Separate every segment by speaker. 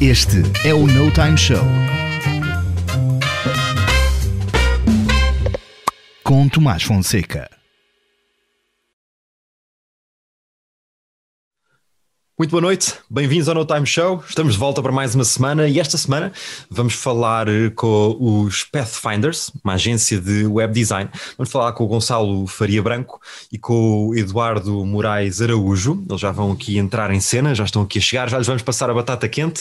Speaker 1: Este é o No Time Show. Com Tomás Fonseca.
Speaker 2: Muito boa noite, bem-vindos ao No Time Show. Estamos de volta para mais uma semana e esta semana vamos falar eh, com os Pathfinders, uma agência de web design. Vamos falar com o Gonçalo Faria Branco e com o Eduardo Moraes Araújo. Eles já vão aqui entrar em cena, já estão aqui a chegar, já lhes vamos passar a batata quente.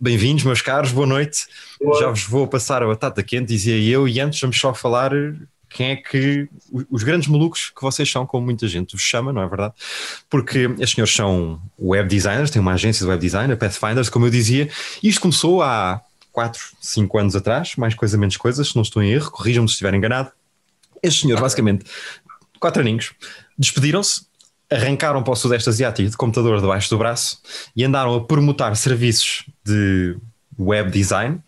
Speaker 2: Bem-vindos, meus caros, boa noite. Boa. Já vos vou passar a batata quente, dizia eu, e antes vamos só falar quem é que os grandes malucos que vocês são, como muita gente os chama, não é verdade? Porque estes senhores são web designers, têm uma agência de web design, a Pathfinders, como eu dizia, e isto começou há 4, 5 anos atrás, mais coisa menos coisas, se não estou em erro, corrijam-me se estiver enganado. Estes senhores, basicamente, quatro aninhos, despediram-se, arrancaram para o Sudeste Asiático de computador debaixo do braço e andaram a promotar serviços de web design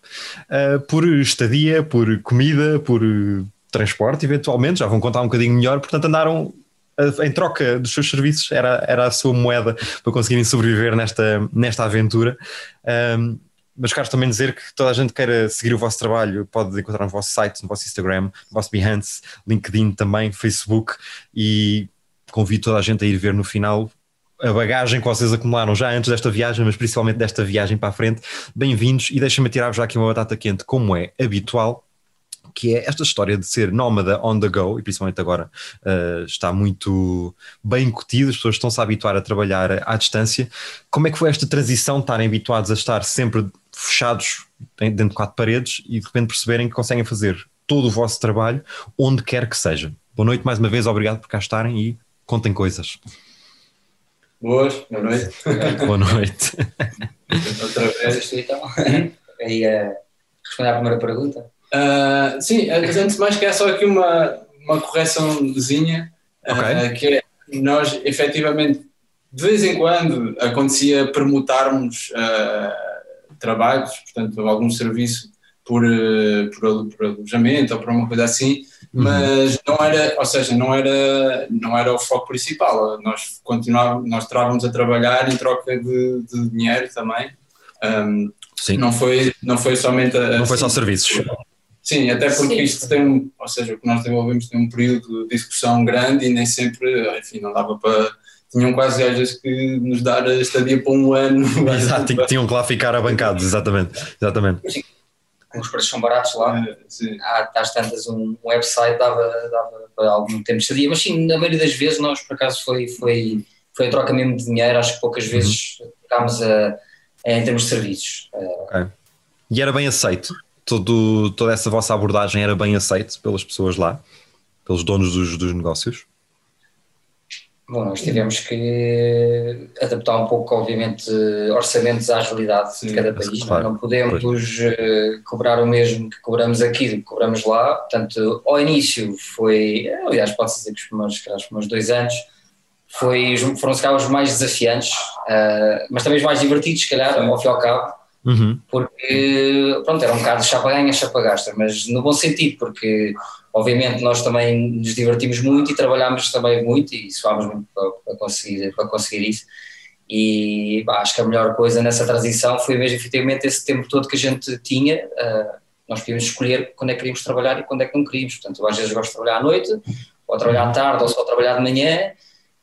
Speaker 2: uh, por estadia, por comida, por transporte, eventualmente, já vão contar um bocadinho melhor, portanto andaram em troca dos seus serviços, era, era a sua moeda para conseguirem sobreviver nesta, nesta aventura. Um, mas quero também dizer que toda a gente queira seguir o vosso trabalho pode encontrar no vosso site, no vosso Instagram, no vosso Behance, LinkedIn também, Facebook e convido toda a gente a ir ver no final a bagagem que vocês acumularam já antes desta viagem, mas principalmente desta viagem para a frente. Bem-vindos e deixem-me tirar-vos já aqui uma batata quente, como é habitual que é esta história de ser nómada on the go, e principalmente agora uh, está muito bem incutido, as pessoas estão-se a habituar a trabalhar à distância. Como é que foi esta transição de estarem habituados a estar sempre fechados dentro de quatro paredes e de repente perceberem que conseguem fazer todo o vosso trabalho onde quer que seja? Boa noite mais uma vez, obrigado por cá estarem e contem coisas.
Speaker 3: Boas, boa noite.
Speaker 2: boa noite.
Speaker 3: Outra vez, então. Aí, uh, responder à primeira pergunta. Uh, sim, antes de mais que é só aqui uma, uma correçãozinha, okay. uh, que é nós efetivamente de vez em quando acontecia permutarmos uh, trabalhos, portanto algum serviço por, por, por, alojamento ou por uma coisa assim, uhum. mas não era, ou seja, não era, não era o foco principal, nós continuávamos, nós estávamos a trabalhar em troca de, de dinheiro também, um, Sim. Não foi, não foi somente. A,
Speaker 2: não foi só serviços.
Speaker 3: Sim, até porque Sim. isto tem um, ou seja, o que nós desenvolvemos tem um período de discussão grande e nem sempre, enfim, não dava para. Tinham quase às vezes que nos dar a estadia para um ano.
Speaker 2: Exato, tinham que lá ficar abancados, exatamente. exatamente.
Speaker 4: Sim, os preços são baratos lá. É, sim. Há, às tantas, um website dava, dava para algum tempo de estadia, mas sim, na maioria das vezes nós, por acaso, foi, foi, foi a troca mesmo de dinheiro, acho que poucas uhum. vezes uhum. tocámos a, a, em termos de serviços.
Speaker 2: Okay. E era bem aceito? Todo, toda essa vossa abordagem era bem aceita pelas pessoas lá, pelos donos dos, dos negócios?
Speaker 4: Bom, nós tivemos que adaptar um pouco, obviamente, orçamentos à realidade Sim, de cada país. Claro, não podemos uh, cobrar o mesmo que cobramos aqui, que cobramos lá. Portanto, ao início foi, aliás, pode-se dizer que os primeiros, os primeiros dois anos foi, foram se calhar os mais desafiantes, uh, mas também os mais divertidos, se calhar, ao fim e ao cabo Uhum. Porque, pronto, era um bocado chapa ganha, chapa gasta, mas no bom sentido, porque obviamente nós também nos divertimos muito e trabalhámos também muito e suámos muito para, para, conseguir, para conseguir isso. E acho que a melhor coisa nessa transição foi mesmo efetivamente esse tempo todo que a gente tinha. Uh, nós podíamos escolher quando é que queríamos trabalhar e quando é que não queríamos. Portanto, eu às vezes gosto de trabalhar à noite, ou a trabalhar à tarde, ou só trabalhar de manhã,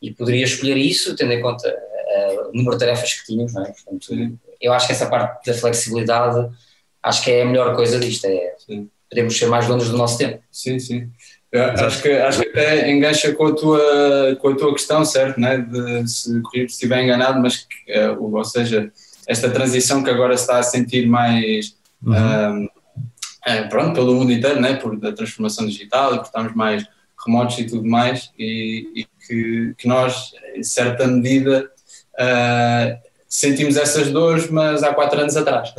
Speaker 4: e poderia escolher isso, tendo em conta uh, o número de tarefas que tínhamos. Não é? Portanto, eu acho que essa parte da flexibilidade acho que é a melhor coisa disto, é sim. podemos ser mais donos do nosso tempo.
Speaker 3: Sim, sim. acho que, acho que até engancha com a tua, com a tua questão, certo? Né? De, se corrijo estiver enganado, mas que, eh, ou seja, esta transição que agora se está a sentir mais uhum. é, pronto, pelo mundo inteiro, né? por da transformação digital e por estarmos mais remotos e tudo mais, e, e que, que, nós, em certa medida, uh, sentimos essas dores, mas há quatro anos atrás.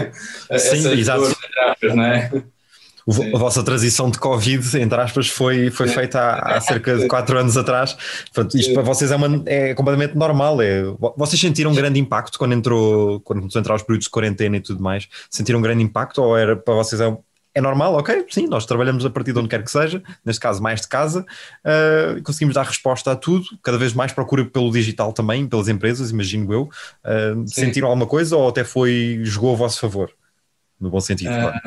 Speaker 2: Sim, exato. Dores, aspas, não é? a vossa transição de Covid, entre aspas, foi, foi feita há, há, cerca de quatro anos atrás. Portanto, isto para vocês é, uma, é completamente normal. É, vocês sentiram um grande impacto quando entrou, quando começou a entrar os períodos de quarentena e tudo mais? Sentiram um grande impacto ou era para vocês é, é normal, ok, sim, nós trabalhamos a partir de onde quer que seja, neste caso mais de casa, uh, conseguimos dar resposta a tudo, cada vez mais procura pelo digital também, pelas empresas, imagino eu. Uh, sentiram alguma coisa ou até foi, jogou a vosso favor? No bom sentido, claro.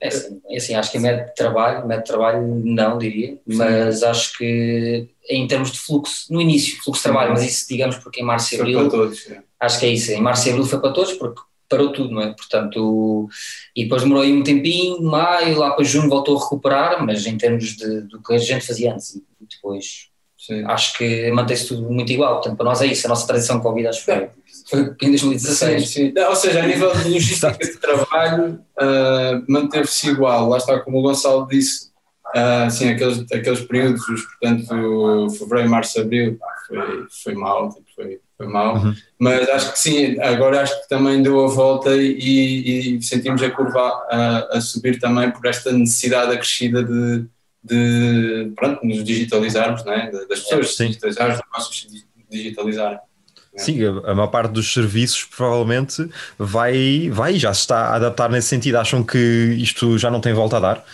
Speaker 4: É assim, é assim, acho que em método de trabalho, método de trabalho não diria, mas acho que em termos de fluxo, no início, fluxo de trabalho, mas isso digamos porque em março e abril.
Speaker 3: Todos, é.
Speaker 4: Acho que é isso, em março e abril foi para todos, porque parou tudo, não é? Portanto, e depois demorou aí um tempinho, maio, lá para junho voltou a recuperar, mas em termos de, do que a gente fazia antes e depois, Sim. acho que mantém-se tudo muito igual. Portanto, para nós é isso, a nossa tradição Covid acho que foi, foi em 2016. Sim,
Speaker 3: sim. Ou seja, a nível de logística de trabalho, uh, manteve-se igual. Lá está, como o Gonçalo disse, uh, sim, aqueles, aqueles períodos, portanto, fevereiro, março, abril, foi, foi mal, tipo, foi foi mal, uhum. mas acho que sim, agora acho que também deu a volta e, e sentimos a curva a, a, subir também por esta necessidade acrescida de, de pronto, nos digitalizarmos, né? das pessoas sim. digitalizar, dos negócios digitalizarem.
Speaker 2: Sim, a maior parte dos serviços provavelmente vai, vai já se está a adaptar nesse sentido. Acham que isto já não tem volta a dar?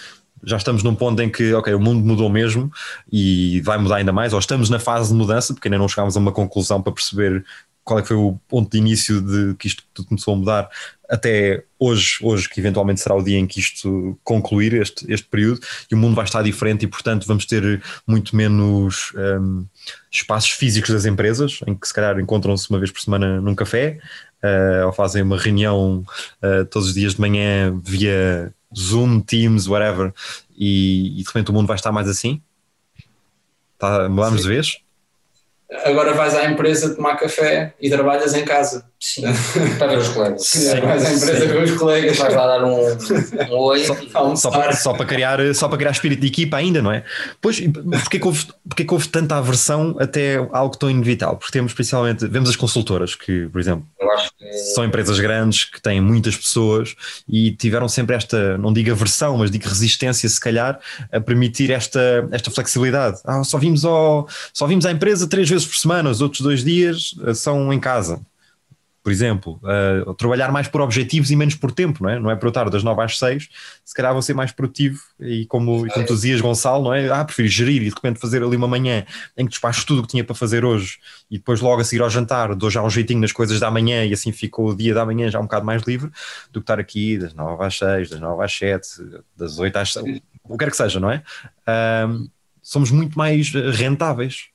Speaker 2: Já estamos num ponto em que, ok, o mundo mudou mesmo e vai mudar ainda mais, ou estamos na fase de mudança, porque ainda não chegámos a uma conclusão para perceber qual é que foi o ponto de início de que isto tudo começou a mudar até hoje, hoje que eventualmente será o dia em que isto concluir, este, este período, e o mundo vai estar diferente e, portanto, vamos ter muito menos um, espaços físicos das empresas, em que se calhar encontram-se uma vez por semana num café, uh, ou fazem uma reunião uh, todos os dias de manhã via Zoom, Teams, whatever, e, e, de repente o mundo vai estar mais assim? Tá, mudamos de vez?
Speaker 3: Agora vais à empresa tomar café e trabalhas em casa.
Speaker 4: Sim, para ver os colegas.
Speaker 3: Sim, vais à empresa ver os colegas.
Speaker 4: Vais lá dar um, um oi.
Speaker 2: Só, só, para, só, para criar, só para criar espírito de equipa ainda, não é? Pois, porque que houve, porque que houve tanta aversão até algo tão inevitável? Porque temos principalmente, vemos as consultoras que, por exemplo, que... são empresas grandes que têm muitas pessoas e tiveram sempre esta, não digo aversão, mas digo resistência, se calhar, a permitir esta, esta flexibilidade. Ah, só vimos, ao, só vimos à empresa três vezes por semana, os outros dois dias eh, são em casa por exemplo, uh, trabalhar mais por objetivos e menos por tempo, não é? Não é para eu estar das 9 às 6, se calhar vou ser mais produtivo e como, e como tu dizias, Gonçalo, não é? Ah, prefiro gerir e de repente fazer ali uma manhã em que despacho tudo o que tinha para fazer hoje e depois logo a seguir ao jantar dou já um jeitinho nas coisas da manhã e assim ficou o dia da manhã já um bocado mais livre do que estar aqui das 9 às 6, das 9 às 7, das 8 às 6, o que quer que seja, não é? Uh, somos muito mais rentáveis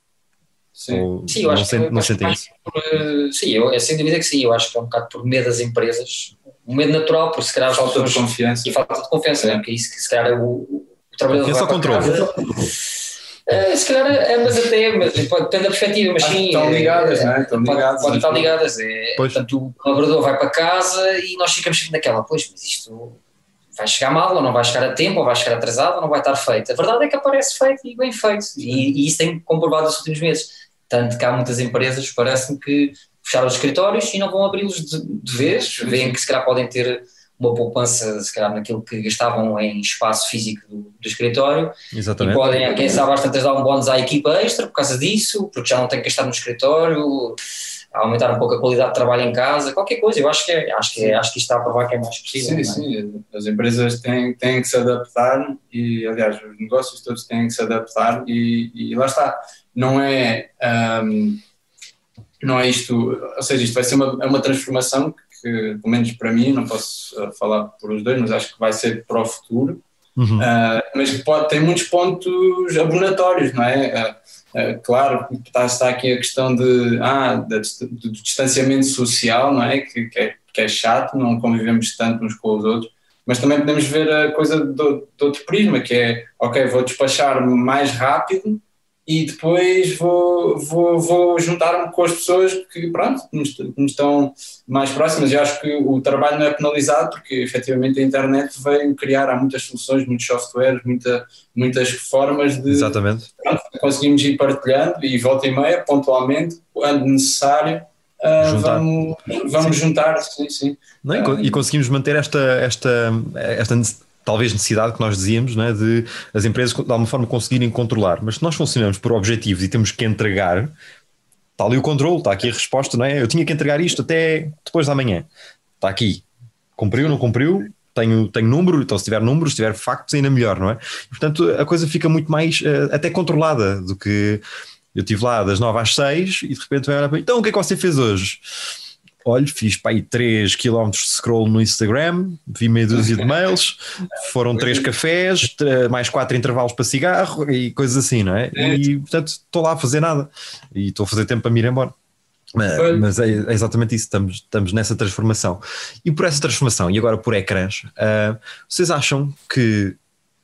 Speaker 4: Sim, Ou sim eu acho que, não isso? Por, uh, sim, eu, é sem dúvida que sim, eu acho que é um bocado por medo das empresas, um medo natural, por se calhar
Speaker 3: falta de confiança
Speaker 4: e falta de confiança, é. né? porque isso que se calhar é o, o trabalhador
Speaker 2: vai controle.
Speaker 4: Uh, se calhar é, mas até mas pode, depende da perspectiva, mas sim.
Speaker 3: Estão ligadas, é, não é? Estão ligadas.
Speaker 4: Pode, estar ligadas. É, portanto, o colaborador vai para casa e nós ficamos sempre naquela, pois, mas isto vai chegar mal, ou não vai chegar a tempo, ou vai chegar atrasado, ou não vai estar feito. A verdade é que aparece feito e bem feito, e, e isso tem comprovado nos últimos meses. Tanto que há muitas empresas, parece-me que fecharam os escritórios e não vão abri-los de, de vez, veem que se calhar podem ter uma poupança, se calhar, naquilo que gastavam em espaço físico do, do escritório.
Speaker 2: Exatamente.
Speaker 4: E podem, quem sabe, às tantas dar um bónus à equipa extra por causa disso, porque já não tem que gastar no escritório, aumentar um pouco a qualidade de trabalho em casa, qualquer coisa. Eu acho que, é, acho que, é, acho que isto está a provar que é mais possível.
Speaker 3: Sim, é? sim. As empresas têm, têm que se adaptar e, aliás, os negócios todos têm que se adaptar e, e lá está não é, um, não é isto, ou seja, isto vai ser uma, é uma transformação que, pelo menos para mim, não posso uh, falar por os dois, mas acho que vai ser para o futuro, uhum. uh, mas que pode, tem muitos pontos abonatórios, não é? Uh, uh claro, está, está aqui a questão de, ah, do distanciamento social, não é? Que, que é? que é chato, não convivemos tanto uns com os outros, mas também podemos ver a coisa do, do outro prisma, que é, ok, vou despachar mais rápido, e depois vou, vou, vou juntar-me com as pessoas que, pronto, que me estão mais próximas. Eu acho que o trabalho não é penalizado porque, efetivamente, a internet veio criar, há muitas soluções, muitos softwares, muita, muitas formas de
Speaker 2: Exatamente.
Speaker 3: Pronto, conseguimos ir partilhando e volta e meia, pontualmente, quando necessário, Uh, vamos, vamos juntar, sim, sim.
Speaker 2: Não, e, conseguimos manter esta, esta, esta talvez necessidade que nós dizíamos né, de as empresas de alguma forma conseguirem controlar. Mas se nós funcionamos por objetivos e temos que entregar, está ali o controle, está aqui a resposta, não é? Eu tinha que entregar isto até depois da manhã. Está aqui. Cumpriu, não cumpriu? tenho, tenho número, então se tiver números, se tiver factos, ainda melhor, não é? Portanto, a coisa fica muito mais uh, até controlada do que eu estive lá das 9 às 6 e de repente vai olhar para mim, então o que é que você fez hoje? Olha, fiz para aí 3 km de scroll no Instagram, vi meia dúzia de mails, foram 3 cafés, mais 4 intervalos para cigarro e coisas assim, não é? E portanto estou lá a fazer nada e estou a fazer tempo para me ir embora. Mas, mas é, é, exatamente isso, estamos, estamos nessa transformação. E por essa transformação, e agora por ecrãs, uh, vocês acham que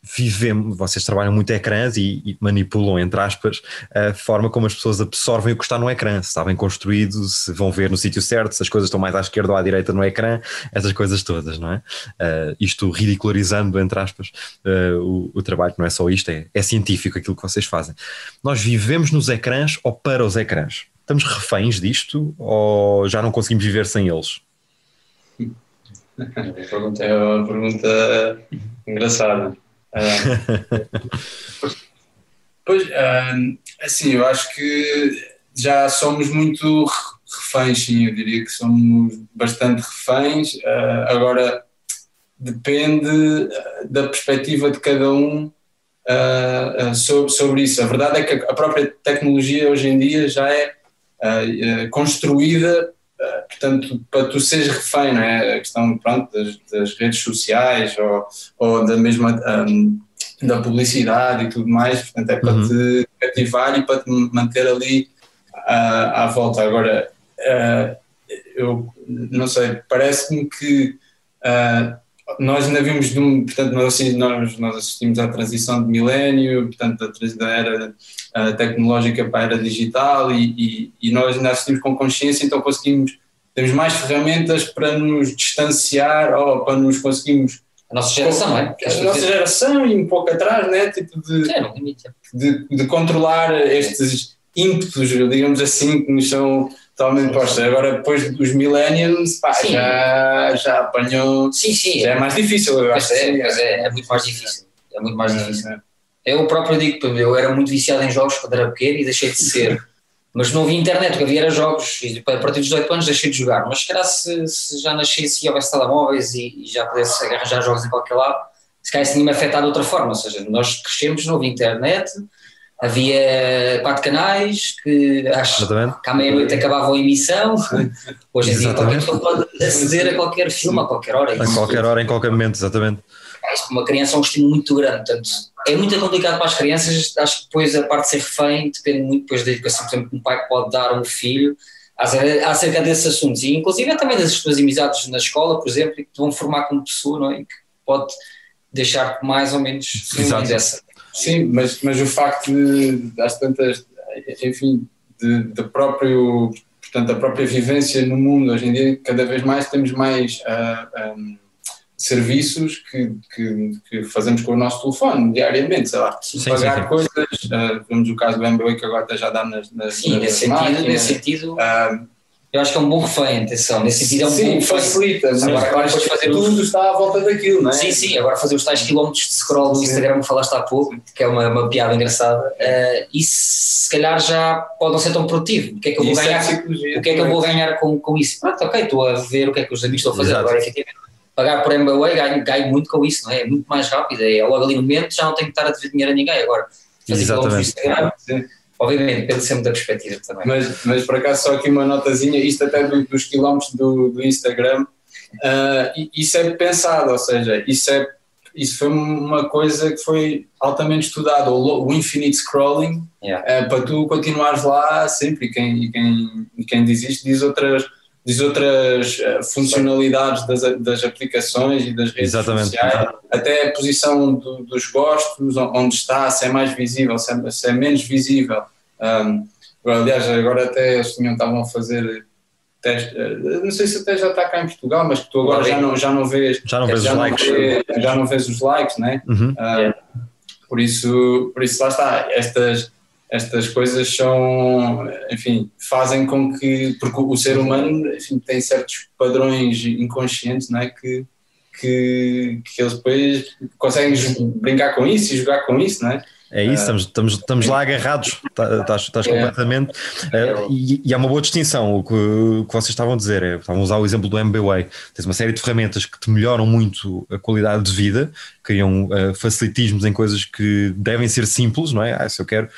Speaker 2: vivemos, vocês trabalham muito ecrãs e, e, manipulam, entre aspas, a forma como as pessoas absorvem o que está no ecrã, se está bem construído, se vão ver no sítio certo, se as coisas estão mais à esquerda ou à direita no ecrã, essas coisas todas, não é? Uh, isto ridicularizando, entre aspas, uh, o, o, trabalho, não é só isto, é, é científico aquilo que vocês fazem. Nós vivemos nos ecrãs ou para os ecrãs? Estamos reféns disto ou já não conseguimos viver sem eles?
Speaker 3: É uma pergunta engraçada. Uh, pois, uh, assim, eu acho que já somos muito reféns, sim, eu diria que somos bastante reféns. Uh, agora, depende da perspectiva de cada um sobre, sobre isso. A verdade é que a própria tecnologia hoje em dia já é construída portanto, para tu seres refém, não é? A questão pronto, das, das redes sociais ou, ou da mesma um, da publicidade e tudo mais, portanto, é para uhum. te cativar e para te manter ali uh, à volta. Agora, uh, eu não sei, parece-me que uh, nós ainda vimos, de um, portanto, nós, nós, nós assistimos à transição de milénio, portanto, da era tecnológica para a era digital e, e, e nós ainda assistimos com consciência, então conseguimos temos mais ferramentas para nos distanciar ou para nos conseguirmos.
Speaker 4: A nossa geração, é?
Speaker 3: A nossa geração e um pouco atrás, né? Tipo de,
Speaker 4: Sim, limite.
Speaker 3: De, de controlar estes ímpetos, digamos assim, que nos são totalmente postos. Agora, depois dos millennials, pá, já, já apanhou.
Speaker 4: Sim, sim.
Speaker 3: Já é mais difícil, eu
Speaker 4: acho. É, é, é muito mais difícil. É muito mais difícil. É. Eu próprio digo, eu era muito viciado em jogos quando era pequeno e deixei de ser. Mas não havia internet, o que havia era jogos, e a partir dos 18 anos deixei de jogar. Mas se calhar se, se já nascesse e houvesse telemóveis e, e já pudesse arranjar jogos em qualquer lado, se calhar isso tinha-me afetado de outra forma. Ou seja, nós crescemos, não havia internet, havia quatro canais que acho Exatamente. que à meia-noite acabavam a emissão. Hoje em dia qualquer pessoa pode aceder a qualquer filme a qualquer hora.
Speaker 2: A qualquer hora, em qualquer momento, exatamente.
Speaker 4: É, isto uma criança é um estímulo muito grande, portanto é muito complicado para as crianças, acho que depois a parte de ser refém depende muito depois da educação, por exemplo, que um pai pode dar a um filho acerca desses assuntos, e inclusive também das suas amizades na escola, por exemplo, que te vão formar como pessoa, não é? E que pode deixar mais ou menos
Speaker 3: dessa. Sim, mas, mas o facto de, às tantas, enfim, de, de próprio, portanto, a própria vivência no mundo, hoje em dia, cada vez mais temos mais uh, ah, um, ah, serviços que, que, que, fazemos com o nosso telefone diariamente, sei lá, sim, pagar sim, sim. coisas, uh, vemos o caso do MBA que agora já dá nas, nas
Speaker 4: Sim, nas nesse, sentido, nesse sentido, uh, eu acho que é um bom refém, atenção, nesse sentido é um
Speaker 3: sim,
Speaker 4: bom
Speaker 3: facilita, mas agora, agora fazer tudo está à volta daquilo, não é?
Speaker 4: Sim, sim, agora fazer os tais quilómetros de scroll no Instagram que falaste há pouco, que é uma, uma piada engraçada, uh, isso se calhar já pode não ser tão produtivo, o que é que eu vou isso é ganhar, é o que é que eu vou ganhar com, com isso? Pronto, ok, estou a ver o que é que os amigos estão a fazer Exato. agora, efetivamente pagar por MBA ganho, ganho muito com isso, não é? É muito mais rápido, é logo ali no momento, já não tenho que estar a dever dinheiro a ninguém. Agora, fazer Exatamente. Instagram, obviamente, depende sempre da perspectiva também.
Speaker 3: Mas, mas por acaso, só aqui uma notazinha, isto até dos quilómetros do, do Instagram, uh, isso é pensado, ou seja, isso é isso foi uma coisa que foi altamente estudada, o, o infinite scrolling, yeah. uh, para tu continuares lá sempre, e quem, e quem, e quem diz isto diz outras diz outras uh, funcionalidades das, das aplicações e das redes Exatamente. sociais, até a posição do, dos gostos, onde está, se é mais visível, se é, se é menos visível. Um, aliás, agora até eles tinham, estavam a fazer teste, eh, não sei se até já está cá em Portugal, mas que tu agora já não, já não vês,
Speaker 2: já não vês já os likes.
Speaker 3: Vê, já não vês os likes, né? Uhum. Uh, por, isso, por isso lá está, estas estas coisas são, enfim, fazem com que, porque o ser humano enfim, tem certos padrões inconscientes, não é? Que, que, que eles depois conseguem brincar com isso e jogar com isso, não é?
Speaker 2: É isso, estamos, estamos, estamos lá agarrados, tá, estás, estás é. completamente. Uh, e, e há uma boa distinção, o que, o que vocês estavam a dizer, é, estavam a usar o exemplo do MBWay. Tens uma série de ferramentas que te melhoram muito a qualidade de vida, criam uh, facilitismos em coisas que devem ser simples, não é? Ah, se eu quero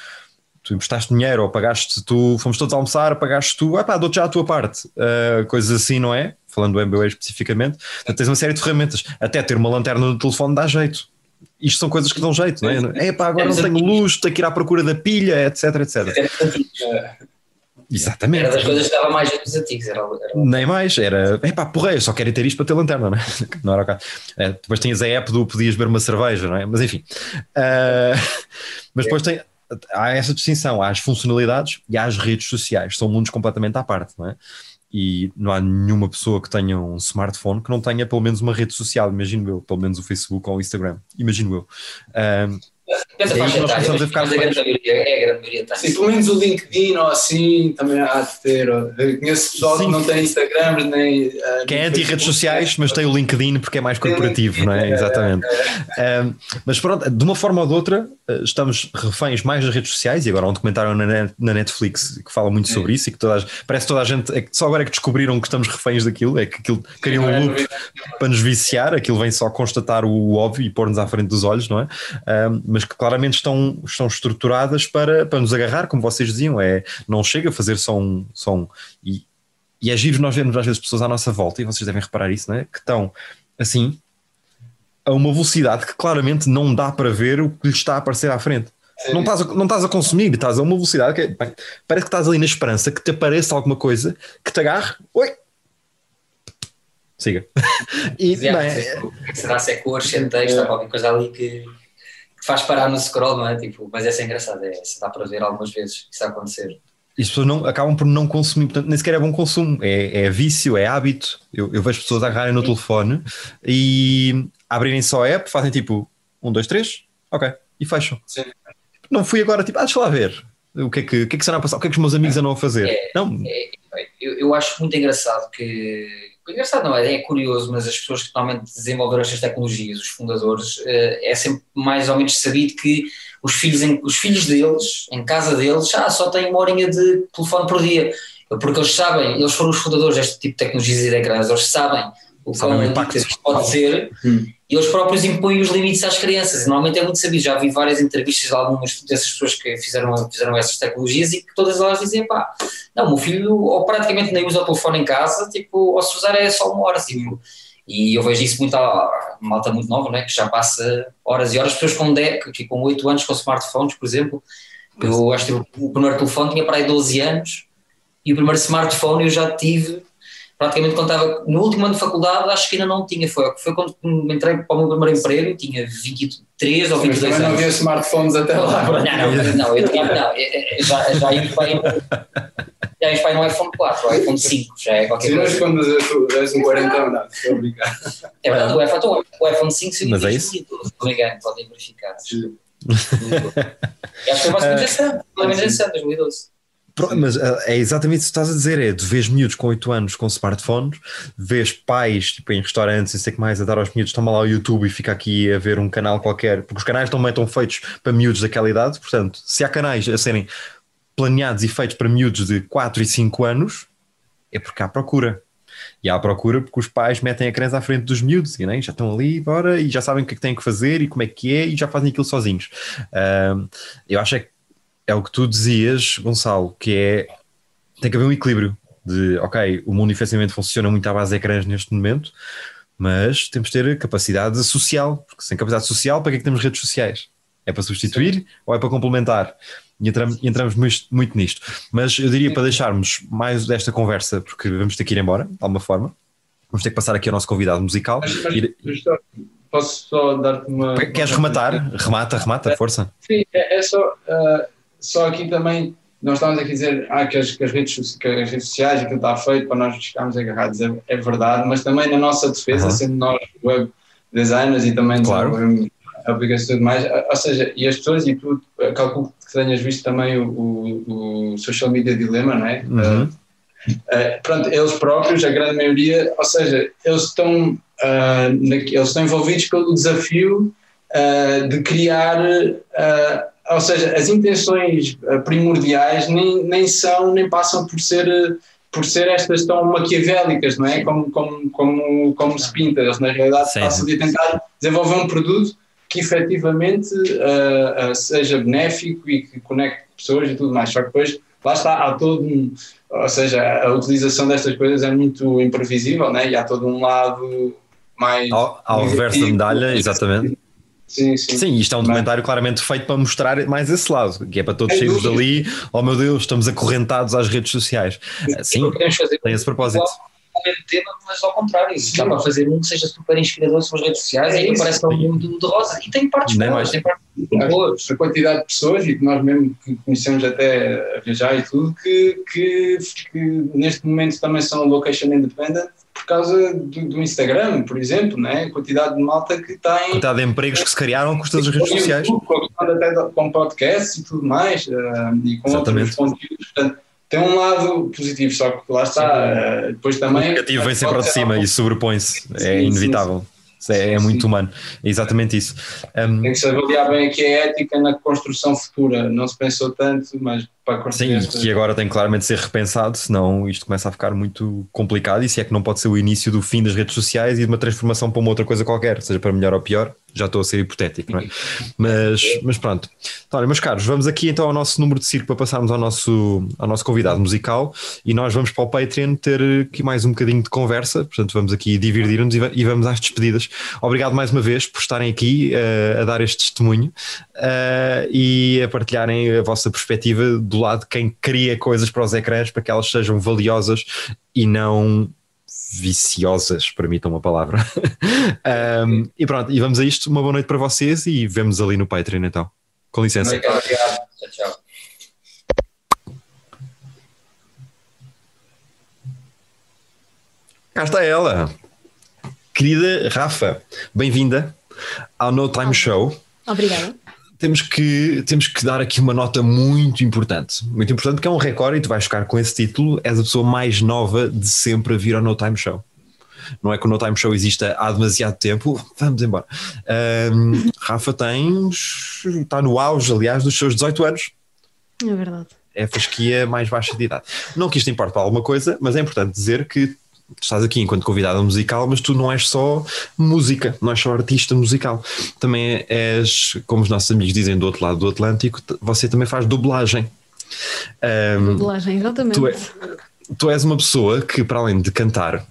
Speaker 2: tu emprestaste dinheiro ou pagaste tu, fomos todos almoçar, pagaste tu, ah pá, dou-te já a tua parte, uh, coisas assim, não é? Falando do MBA especificamente, então tens uma série de ferramentas, até ter uma lanterna no telefone dá jeito. Isto são coisas que dão jeito, não é? É pá, agora não tenho luz, tenho que ir à procura da pilha, etc, etc. Exatamente.
Speaker 4: Era das coisas que dava mais dos antigos. Era, era...
Speaker 2: Nem mais, era. Epá, porra, eu só quero ter isto para ter lanterna, não é? Não era o caso. É, depois tinhas a app do podias beber uma cerveja, não é? Mas enfim. Uh, mas depois tem, há essa distinção, há as funcionalidades e há as redes sociais, são mundos completamente à parte, não é? E não há nenhuma pessoa que tenha um smartphone que não tenha pelo menos uma rede social, imagino eu, pelo menos o Facebook ou o Instagram, imagino eu. Um,
Speaker 4: Pensa etária, mas, mas a grande maioria, é a grande maioria
Speaker 3: tem. Sim, pelo menos o LinkedIn ou assim também há de ter. Eu conheço pessoal Sim. que não tem Instagram nem. Uh,
Speaker 2: que é anti-redes sociais, mas tem o LinkedIn porque é mais corporativo, não é? é Exatamente. É, é. Um, mas pronto, de uma forma ou de outra, eh, estamos reféns mais das redes sociais e agora há um documentário na, na Netflix que fala muito sobre isso e que toda, parece que toda a gente. É só agora é que descobriram que estamos reféns daquilo, é que aquilo cria um loop para nos viciar, aquilo vem só constatar o óbvio e pôr-nos à frente dos olhos, não é? Um, mas que claramente estão, estão estruturadas para, para nos agarrar, como vocês diziam, é, não chega a fazer só um. Só um e, e é giro nós vemos às vezes pessoas à nossa volta, e vocês devem reparar isso, não é? que estão assim, a uma velocidade que claramente não dá para ver o que lhe está a aparecer à frente. Não estás, a, não estás a consumir, estás a uma velocidade que é, parece que estás ali na esperança que te apareça alguma coisa que te agarre. Oi! Siga.
Speaker 4: E, é, será se é cor, se é texto, há qualquer coisa ali que faz parar no scroll, não é? Tipo, mas essa é engraçado, é, dá para ver algumas vezes isso a acontecer.
Speaker 2: E as pessoas não, acabam por não consumir, portanto, nem sequer é bom consumo, é, é vício, é hábito. Eu, eu vejo pessoas agarrarem no telefone e abrirem só a app, fazem tipo um, dois, três, ok, e fecham. Sim. Não fui agora tipo, ah, deixa lá ver o que é que, o que, é que será a passar, o que é que os meus amigos andam a fazer.
Speaker 4: É,
Speaker 2: não.
Speaker 4: É, eu, eu acho muito engraçado que engraçado não é, é curioso, mas as pessoas que normalmente desenvolveram estas tecnologias, os fundadores, eh, é sempre mais ou menos sabido que os filhos, os filhos deles, em casa deles, ah, só têm uma horinha de telefone por dia, porque eles sabem, eles foram os fundadores deste tipo de tecnologias e de ecrãs, eles sabem o quão impacto pode ser hum. E eles próprios impõem os limites às crianças. Normalmente é muito sabido, já vi várias entrevistas de algumas dessas pessoas que fizeram, fizeram essas tecnologias e que todas elas dizem, pá, não, meu filho ou praticamente nem usa o telefone em casa, tipo, ou se usar é só uma hora, e eu vejo isso muito a malta muito nova, né, que já passa horas e horas, pessoas com 10, que com 8 anos com smartphones, por exemplo, eu acho que o primeiro telefone tinha para aí 12 anos. E o primeiro smartphone eu já tive praticamente quando estava no último ano de faculdade, acho que ainda não tinha. Foi, foi quando entrei para o meu primeiro emprego, tinha 23 ou 22
Speaker 3: anos. Mas não havia smartphones até lá.
Speaker 4: Não, não, não, eu tinha, não, já, já ia para já ia para no iPhone 4, o iPhone 5, já é qualquer
Speaker 3: Sim, coisa. Sim, mas quando és um 40 não, estou a brincar.
Speaker 4: É verdade, o iPhone, o iPhone 5 se
Speaker 2: mas é isso?
Speaker 4: Estou brincando, podem verificar. Sim. acho que foi interessante, pelo menos interessante, 2012.
Speaker 2: Mas eh, é exatamente isso que estás a dizer: é de vês miúdos com 8 anos com smartphones, vês pais tipo, em restaurantes e sei que mais a dar aos miúdos, toma lá o YouTube e fica aqui a ver um canal qualquer, porque os canais também estão feitos para miúdos daquela idade, portanto, se há canais a serem planeados e feitos para miúdos de 4 e 5 anos, é porque há procura. E há procura porque os pais metem a criança à frente dos miúdos e né? já estão ali, bora, e já sabem o que é que têm que fazer e como é que é, e já fazem aquilo sozinhos. Uh, eu acho é que é o que tu dizias, Gonçalo, que é tem que haver um equilíbrio de ok, o mundo efetivamente funciona muito à base de ecrãs neste momento, mas temos de ter capacidade social, porque sem capacidade social, para que é que temos redes sociais? É para substituir Sim. ou é para complementar? E entramos, entramos muito, muito, nisto. Mas eu diria para deixarmos mais desta conversa, porque vamos ter que ir embora, de alguma forma. Vamos ter que passar aqui ao nosso convidado musical. Mas, mas,
Speaker 3: ir... Posso só dar-te uma.
Speaker 2: Queres uma rematar? Remata, remata, força.
Speaker 3: Sim, é, é só. Uh, só aqui também, nós estamos aqui a dizer ah, que, as, que, as redes, que as redes sociais, aquilo está feito para nós ficarmos agarrados, é, é verdade, mas também na nossa defesa, uhum. sendo nós web designers e também
Speaker 2: claro.
Speaker 3: aplicações e tudo mais, ou seja, e as pessoas, e tu calculo que tenhas visto também o, o, o Social Media Dilemma, não é?
Speaker 2: Uhum.
Speaker 3: Uh, pronto, eles próprios, a grande maioria, ou seja, eles estão, uh, eles estão envolvidos pelo desafio uh, de criar ou seja, as intenções eh, primordiais nem, nem são, nem passam por ser, por ser estas tão maquiavélicas, não é? Como, como, como, como se pinta. Eles, na realidade, passam de tentar desenvolver um produto que efetivamente uh, uh, seja benéfico e que conecte pessoas e tudo mais. Só que depois, lá está, há todo um. Ou seja, a utilização destas coisas é muito imprevisível, né? e há todo um lado mais.
Speaker 2: Ao, ao reverso da medalha, exatamente.
Speaker 3: Sim, sim.
Speaker 2: Sim, isto é um documentário claramente feito para mostrar mais esse lado, que é para todos sairmos dali, oh meu Deus, estamos acorrentados às redes sociais. Sim, tem esse propósito.
Speaker 4: O mesmo tema, mas ao contrário, dá para fazer um que seja super inspirador sobre as redes sociais é e parece que é um mundo de rosa. E tem partes boas, tem partes
Speaker 3: boas. A quantidade de pessoas, e que nós mesmo que conhecemos até a viajar e tudo, que, que, que neste momento também são location independent por causa do, do, Instagram, por exemplo, né? a quantidade de malta que tem. A
Speaker 2: quantidade de empregos que se criaram com todas as redes sociais.
Speaker 3: Com, até com podcasts e tudo mais, uh, e com Exatamente. outros conteúdos. Portanto, tem um lado positivo, só que lá está. Uh, depois também. O
Speaker 2: negativo vem sempre de cima e sobrepõe-se, é inevitável. Sim, sim. É, é muito humano, é exatamente isso.
Speaker 3: Um, Tem que se avaliar bem aqui a ética na construção futura. Não se pensou tanto, mas para construir.
Speaker 2: Sim, que agora tem claramente de ser repensado, senão isto começa a ficar muito complicado. E se é que não pode ser o início do fim das redes sociais e de uma transformação para uma outra coisa qualquer, seja para melhor ou pior, já estou a ser hipotético, não é? Mas, mas pronto. Então, olha, meus caros, vamos aqui então ao nosso número de circo para passarmos ao nosso, ao nosso convidado musical e nós vamos para o Patreon ter aqui mais um bocadinho de conversa, portanto vamos aqui dividir-nos e vamos às despedidas. Obrigado mais uma vez por estarem aqui uh, a dar este testemunho uh, e a partilharem a vossa perspectiva do lado de quem cria coisas para os ecrãs para que elas sejam valiosas e não viciosas, permitam uma palavra. um, e pronto, e vamos a isto. Uma boa noite para vocês e vemos ali no Patreon então. Com licença.
Speaker 4: Muito obrigado. Tchau, tchau.
Speaker 2: Cá está ela, querida Rafa, bem-vinda ao No Time Show.
Speaker 5: Obrigada
Speaker 2: temos que, temos que dar aqui uma nota muito importante. Muito importante, que é um recorde, e tu vais ficar com esse título. És a pessoa mais nova de sempre a vir ao No Time Show. Não é que o No Time Show exista há demasiado tempo. Vamos embora. Um, Rafa tens. está no auge, aliás, dos seus 18 anos.
Speaker 5: É verdade.
Speaker 2: É a fasquia mais baixa de idade. Não que isto importe para alguma coisa, mas é importante dizer que estás aqui enquanto convidada musical, mas tu não és só música, não és só artista musical. Também és, como os nossos amigos dizem do outro lado do Atlântico, você também faz dublagem.
Speaker 5: Um, dublagem, exatamente.
Speaker 2: Tu, é, tu, és uma pessoa que, para além de cantar,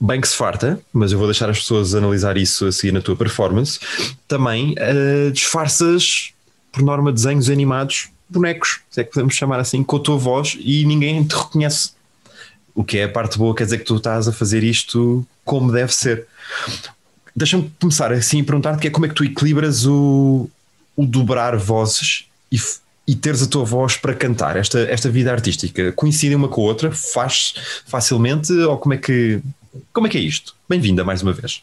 Speaker 2: bem que se farta, mas eu vou deixar as pessoas analisar isso a seguir na tua performance, também uh, disfarças, por norma, desenhos animados, bonecos, se é que podemos chamar assim, com a tua voz e ninguém te reconhece o que é a parte boa, quer dizer que tu estás a fazer isto como deve ser. Deixa-me começar assim a perguntar-te que é como é que tu equilibras o, o dobrar vozes e, e teres a tua voz para cantar, esta, esta vida artística. Coincide uma com a outra? Faz facilmente? Ou como é que, como é, que é isto? Bem-vinda mais uma vez.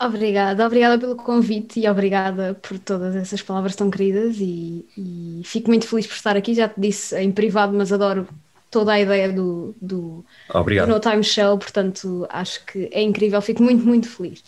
Speaker 5: Obrigada, obrigada pelo convite e obrigada por todas essas palavras tão queridas e, e, fico muito feliz por estar aqui. Já te disse em privado, mas adoro toda a ideia do, do, do No Time Show, portanto acho que é incrível, fico muito, muito feliz.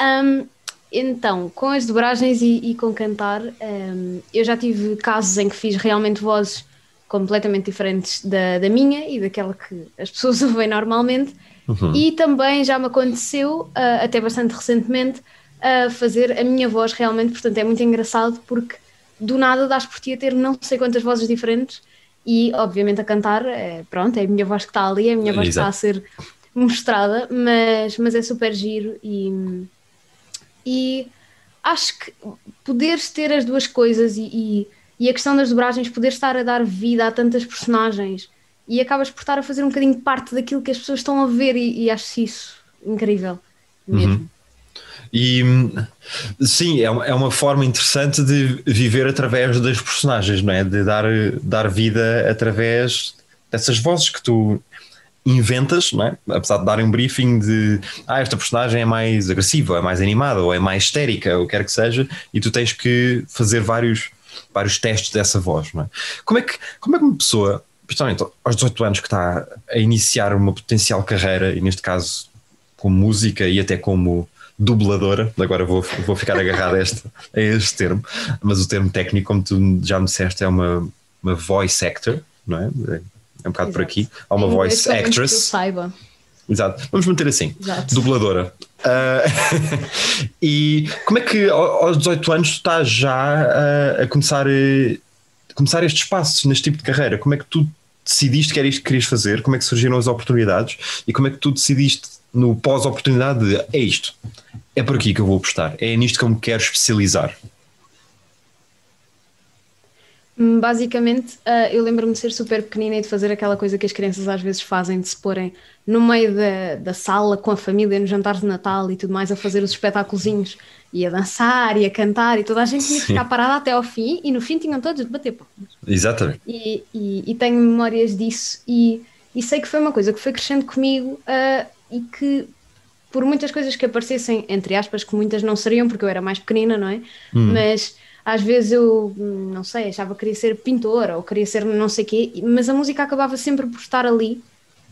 Speaker 5: Um, então, com as dobragens e, e com cantar, um, eu já tive casos em que fiz realmente vozes completamente diferentes da, da minha e daquela que as pessoas ouvem normalmente, uhum. e também já me aconteceu, uh, até bastante recentemente, uh, fazer a minha voz realmente, portanto é muito engraçado porque do nada dás por ti a ter não sei quantas vozes diferentes e obviamente a cantar, é, pronto, é a minha voz que está ali, é a minha voz Exato. que está a ser mostrada, mas, mas é super giro e, e acho que poderes ter as duas coisas e, e, e, a questão das dobragens, poder estar a dar vida a tantas personagens e acabas por estar a fazer um bocadinho parte daquilo que as pessoas estão a ver e, e acho isso incrível mesmo. Uhum.
Speaker 2: E sim, é uma, é uma forma interessante de viver através das personagens, não é? De dar, dar vida através dessas vozes que tu inventas, não é? apesar de darem um briefing de ah, esta personagem é mais agressiva, é mais animada, ou é mais histérica, ou quer que seja, e tu tens que fazer vários, vários testes dessa voz. Não é? Como, é que, como é que uma pessoa, principalmente aos 18 anos, que está a iniciar uma potencial carreira, e neste caso como música e até como dubladora, agora vou, vou ficar agarrado a este, a este termo, mas o termo técnico, como tu já me disseste, é uma, uma voice actor, não é? É um bocado Exato. por aqui. Há uma voice actress. Que eu
Speaker 5: saiba.
Speaker 2: Exato, vamos manter assim. Exato. Dubladora. Uh, e como é que aos 18 anos estás já uh, a começar, uh, começar estes passos neste tipo de carreira? Como é que tu decidiste que era isto que querias fazer? Como é que surgiram as oportunidades? E como é que tu decidiste no pós-oportunidade de é isto? É por aqui que eu vou apostar, é nisto que eu me quero especializar.
Speaker 5: Hum, basicamente, uh, eu lembro-me de ser super pequenina e de fazer aquela coisa que as crianças às vezes fazem, de se porem no meio da, da sala com a família, nos jantares de Natal e tudo mais, a fazer os espetáculozinhos e a dançar e a cantar e toda a gente tinha que ficar parada até ao fim e no fim tinham todos de bater palmas.
Speaker 2: Exatamente.
Speaker 5: E, e, e, tenho memórias disso e, e, sei que foi uma coisa que foi crescendo comigo uh, e que por muitas coisas que aparecessem, entre aspas, que muitas não seriam porque eu era mais pequenina, não é? Hum. Mas às vezes eu, não sei, achava que queria ser pintora ou queria ser não sei o quê, mas a música acabava sempre por estar ali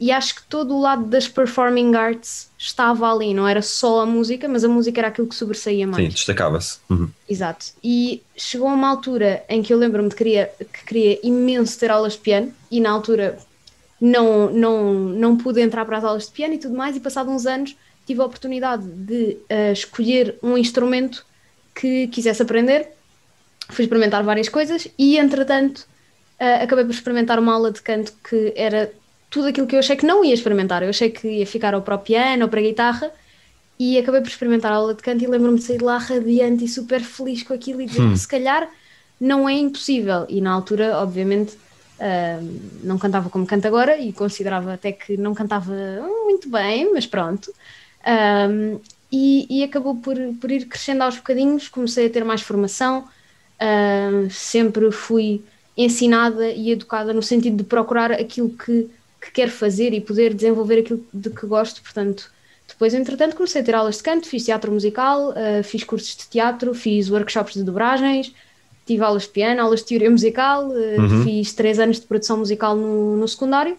Speaker 5: e acho que todo o lado das performing arts estava ali, não era só a música, mas a música era aquilo que sobressaía mais.
Speaker 2: Sim, destacava-se. Uhum.
Speaker 5: Exato. E chegou a uma altura em que eu lembro-me de queria, que queria imenso ter aulas de piano e na altura não, não, não pude entrar para as aulas de piano e tudo mais, e passado uns anos tive a oportunidade de uh, escolher um instrumento que quisesse aprender fui experimentar várias coisas e, entretanto, uh, acabei por experimentar uma aula de canto que era tudo aquilo que eu achei que não ia experimentar. Eu achei que ia ficar ou para o piano ou para a guitarra e acabei por experimentar a aula de canto e lembro-me de sair de lá radiante e super feliz com aquilo e dizer hum. se calhar não é impossível. E na altura, obviamente, não cantava como canto agora e considerava até que não cantava muito bem, mas pronto. Um, e, e, acabou por, por ir crescendo aos bocadinhos, comecei a ter mais formação, Uh, sempre fui ensinada e educada no sentido de procurar aquilo que, que quero fazer e poder desenvolver aquilo de que gosto, portanto. Depois, entretanto, comecei a ter aulas de canto, fiz teatro musical, uh, fiz cursos de teatro, fiz workshops de dobragens, tive aulas de piano, aulas de teoria musical, uh, uhum. fiz três anos de produção musical no, no secundário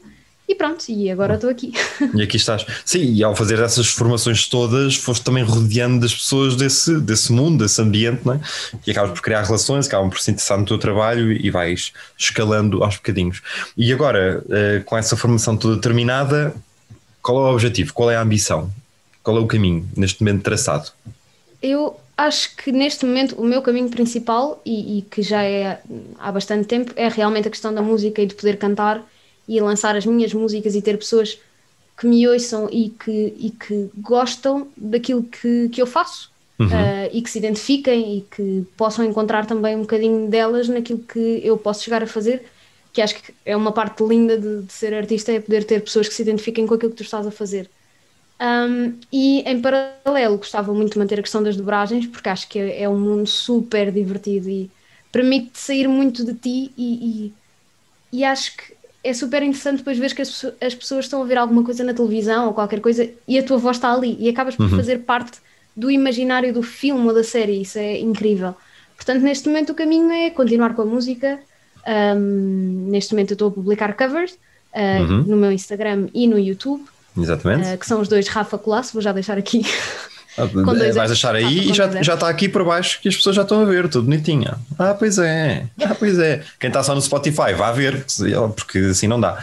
Speaker 5: e pronto, e agora estou aqui.
Speaker 2: E aqui estás. Sim, e ao fazer essas formações todas, foste também rodeando das pessoas desse, desse mundo, desse ambiente, não é? E acabas por criar relações, acabam por se interessar no teu trabalho e vais escalando aos bocadinhos. E agora, eh, com essa formação toda terminada, qual é o objetivo? Qual é a ambição? Qual é o caminho neste momento traçado?
Speaker 5: Eu acho que neste momento o meu caminho principal, e, e que já é há bastante tempo, é realmente a questão da música e de poder cantar e lançar as minhas músicas e ter pessoas que me ouçam e que, e que gostam daquilo que, que eu faço uhum. uh, e que se identifiquem e que possam encontrar também um bocadinho delas naquilo que eu posso chegar a fazer, que acho que é uma parte linda de, de ser artista, é poder ter pessoas que se identifiquem com aquilo que tu estás a fazer. Um, e em paralelo gostava muito de manter a questão das dobragens, porque acho que é, um mundo super divertido e permite sair muito de ti e, e, e acho que é super interessante depois ver que as, as, pessoas estão a ver alguma coisa na televisão ou qualquer coisa e a tua voz está ali e acabas por uhum. fazer parte do imaginário do filme ou da série, isso é incrível. Portanto, neste momento o caminho é continuar com a música. Um, neste momento eu estou a publicar covers uh, uhum. no meu Instagram e no YouTube.
Speaker 2: Exatamente. Uh,
Speaker 5: que são os dois Rafa Colasso, vou já deixar aqui
Speaker 2: Ah, vais achar aí e já, já está aqui por baixo que as pessoas já estão a ver, tudo bonitinho. Ah, pois é, ah, pois é. Quem está só no Spotify, vá ver, porque assim não dá.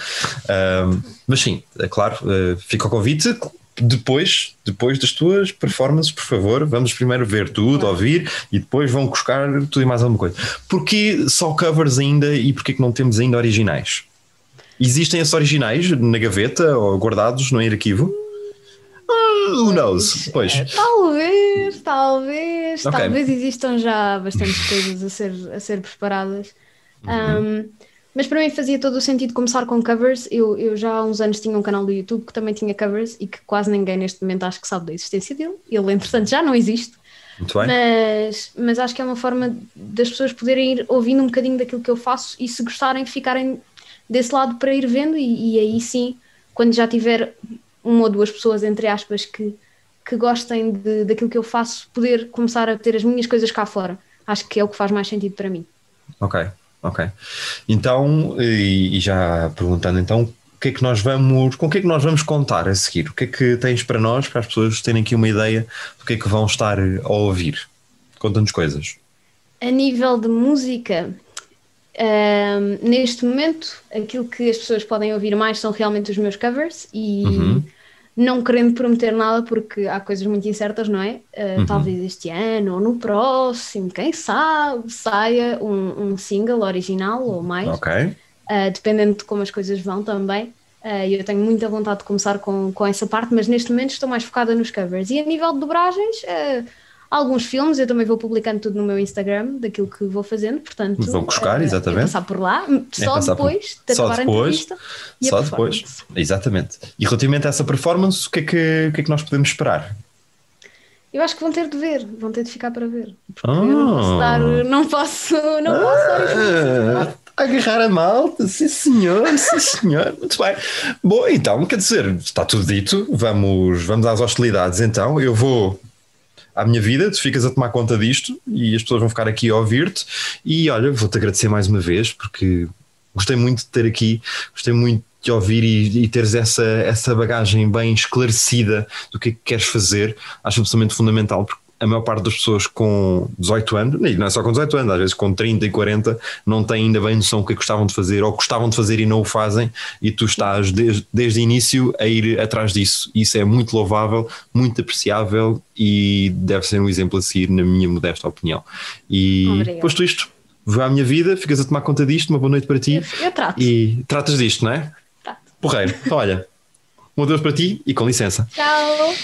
Speaker 2: Uh, mas sim, é claro, uh, fica o convite. Depois, depois das tuas performances, por favor, vamos primeiro ver tudo, ouvir e depois vão buscar tudo e mais alguma coisa. Porquê só covers ainda e porquê que não temos ainda originais? Existem esses originais na gaveta ou guardados no arquivo? Who knows? Pois.
Speaker 5: É, talvez, talvez, okay. talvez existam já bastantes coisas a ser, a ser preparadas. Uhum. Um, mas para mim fazia todo o sentido começar com covers. Eu, eu já há uns anos tinha um canal do YouTube que também tinha covers e que quase ninguém neste momento acho que sabe da existência dele. Ele, entretanto, já não existe.
Speaker 2: Muito bem.
Speaker 5: Mas, mas acho que é uma forma das pessoas poderem ir ouvindo um bocadinho daquilo que eu faço e se gostarem ficarem desse lado para ir vendo e, e aí sim, quando já tiver uma ou duas pessoas, entre aspas, que, que gostem de, daquilo que eu faço, poder começar a ter as minhas coisas cá fora. Acho que é o que faz mais sentido para mim.
Speaker 2: Ok, ok. Então, e, e já perguntando então, que é que nós vamos, com o que é que nós vamos contar a seguir? O que é que tens para nós, para as pessoas terem aqui uma ideia do que é que vão estar a ouvir? Conta-nos coisas.
Speaker 6: A nível de música, um, neste momento, aquilo que as pessoas podem ouvir mais são realmente os meus covers e uhum. não querendo prometer nada porque há coisas muito incertas, não é? Uh, uhum. Talvez este ano ou no próximo, quem sabe, saia um, um single original ou mais.
Speaker 2: Ok.
Speaker 6: Uh, dependendo de como as coisas vão também. Uh, eu tenho muita vontade de começar com, com essa parte, mas neste momento estou mais focada nos covers. E a nível de dobragens, uh, alguns filmes, eu também vou publicando tudo no meu Instagram, daquilo que vou fazendo, portanto...
Speaker 2: Vão buscar, uh, exatamente. É
Speaker 6: passar por lá, só é depois por... de
Speaker 2: só depois,
Speaker 6: a
Speaker 2: Só depois, exatamente. E relativamente a essa performance, o que, é que, o que é que nós podemos esperar?
Speaker 6: Eu acho que vão ter de ver, vão ter de ficar para ver. Porque oh. eu não posso dar, não posso, não ah, posso dar
Speaker 2: agarrar a malta, sim senhor, sim senhor, muito bem. Bom, então, quer dizer, está tudo dito, vamos, vamos às hostilidades então, eu vou à minha vida, tu ficas a tomar conta disto e as pessoas vão ficar aqui a ouvir-te. E olha, vou-te agradecer mais uma vez porque gostei muito de ter aqui, gostei muito de ouvir e, e teres essa, essa bagagem bem esclarecida do que é que queres fazer. Acho absolutamente fundamental porque a maior parte das pessoas com 18 anos, e não é só com 18 anos, às vezes com 30 e 40, não têm ainda bem noção do que, é que gostavam de fazer ou gostavam de fazer e não o fazem, e tu estás desde, desde o início a ir atrás disso. Isso é muito louvável, muito apreciável e deve ser um exemplo a seguir, na minha modesta opinião. E Obrigada. posto isto, vou à minha vida, ficas a tomar conta disto, uma boa noite para ti.
Speaker 6: Eu, eu trato.
Speaker 2: E tratas disto, não é?
Speaker 6: Trato.
Speaker 2: Porreiro. Então, olha, um adeus para ti e com licença.
Speaker 6: Tchau.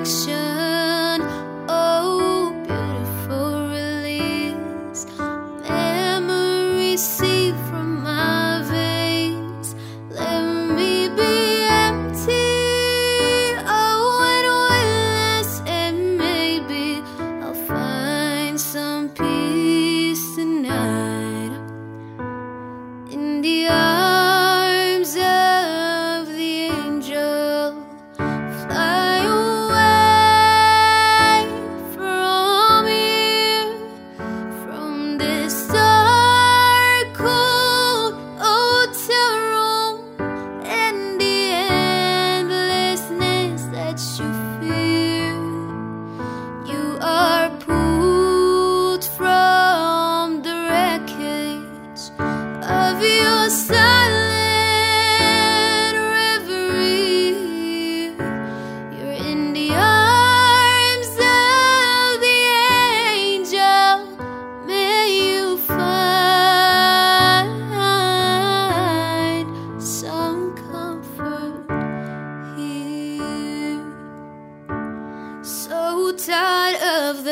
Speaker 6: reflection.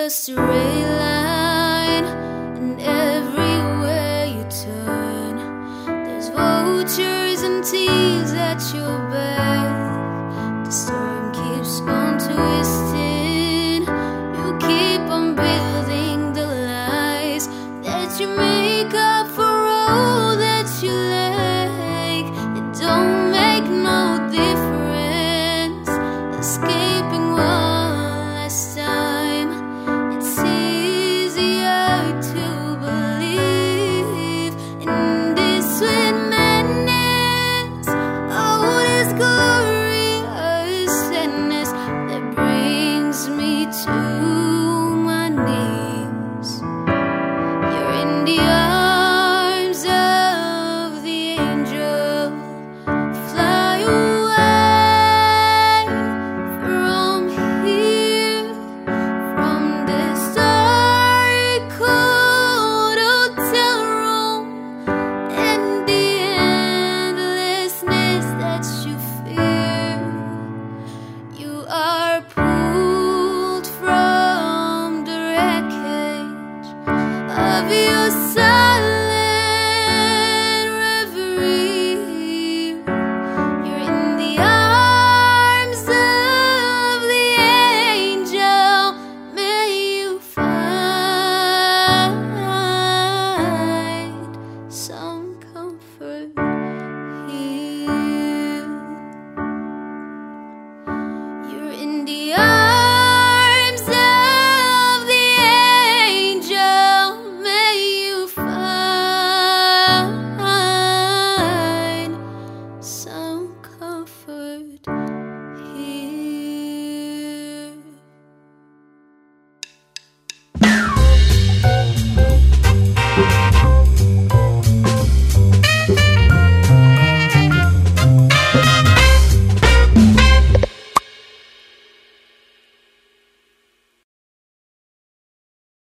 Speaker 6: A rail line, and everywhere you turn, there's vultures and thieves at your